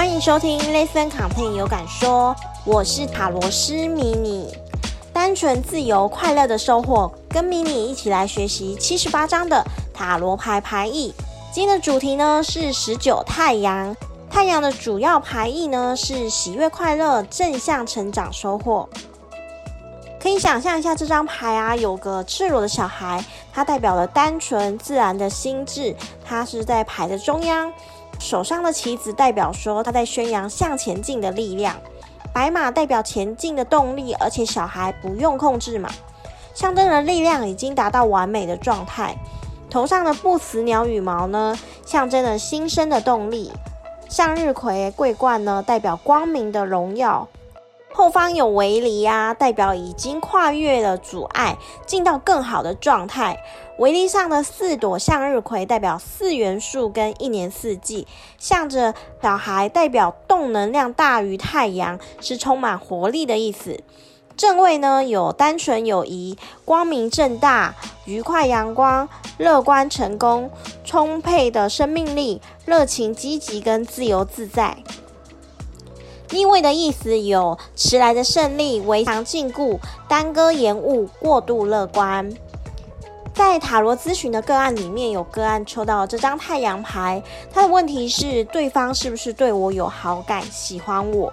欢迎收听 Listen Campaign 有感说，我是塔罗师迷你，单纯自由快乐的收获，跟迷你一起来学习七十八张的塔罗牌牌意。今天的主题呢是十九太阳，太阳的主要牌意呢是喜悦、快乐、正向成长、收获。可以想象一下这张牌啊，有个赤裸的小孩，它代表了单纯自然的心智，它是在牌的中央。手上的棋子代表说他在宣扬向前进的力量，白马代表前进的动力，而且小孩不用控制嘛，象征的力量已经达到完美的状态。头上的不死鸟羽毛呢，象征了新生的动力。向日葵桂冠呢，代表光明的荣耀。后方有围篱啊，代表已经跨越了阻碍，进到更好的状态。围篱上的四朵向日葵代表四元素跟一年四季，向着小孩代表动能量大于太阳，是充满活力的意思。正位呢，有单纯友谊、光明正大、愉快阳光、乐观成功、充沛的生命力、热情积极跟自由自在。逆位的意思有迟来的胜利、围墙禁锢、耽搁延误、过度乐观。在塔罗咨询的个案里面，有个案抽到这张太阳牌，他的问题是对方是不是对我有好感、喜欢我？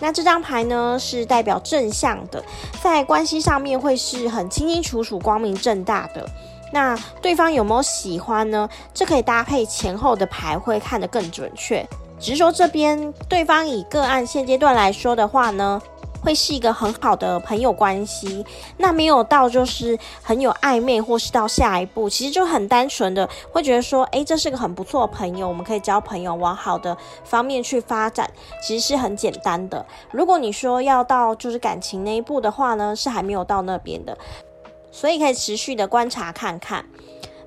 那这张牌呢，是代表正向的，在关系上面会是很清清楚楚、光明正大的。那对方有没有喜欢呢？这可以搭配前后的牌，会看得更准确。只是说这边对方以个案现阶段来说的话呢，会是一个很好的朋友关系。那没有到就是很有暧昧，或是到下一步，其实就很单纯的会觉得说，诶，这是个很不错的朋友，我们可以交朋友，往好的方面去发展，其实是很简单的。如果你说要到就是感情那一步的话呢，是还没有到那边的，所以可以持续的观察看看。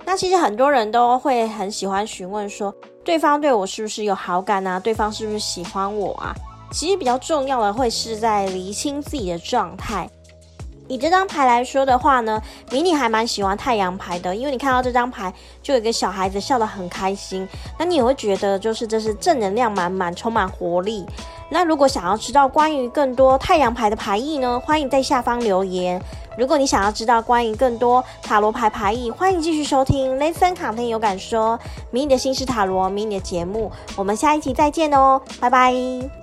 那其实很多人都会很喜欢询问说，对方对我是不是有好感啊？对方是不是喜欢我啊？其实比较重要的会是在厘清自己的状态。以这张牌来说的话呢，迷你还蛮喜欢太阳牌的，因为你看到这张牌就有一个小孩子笑得很开心，那你也会觉得就是这是正能量满满，充满活力。那如果想要知道关于更多太阳牌的牌意呢，欢迎在下方留言。如果你想要知道关于更多塔罗牌牌意，欢迎继续收听 ListenContent 有感说迷你的心事塔罗迷你的节目。我们下一期再见哦，拜拜。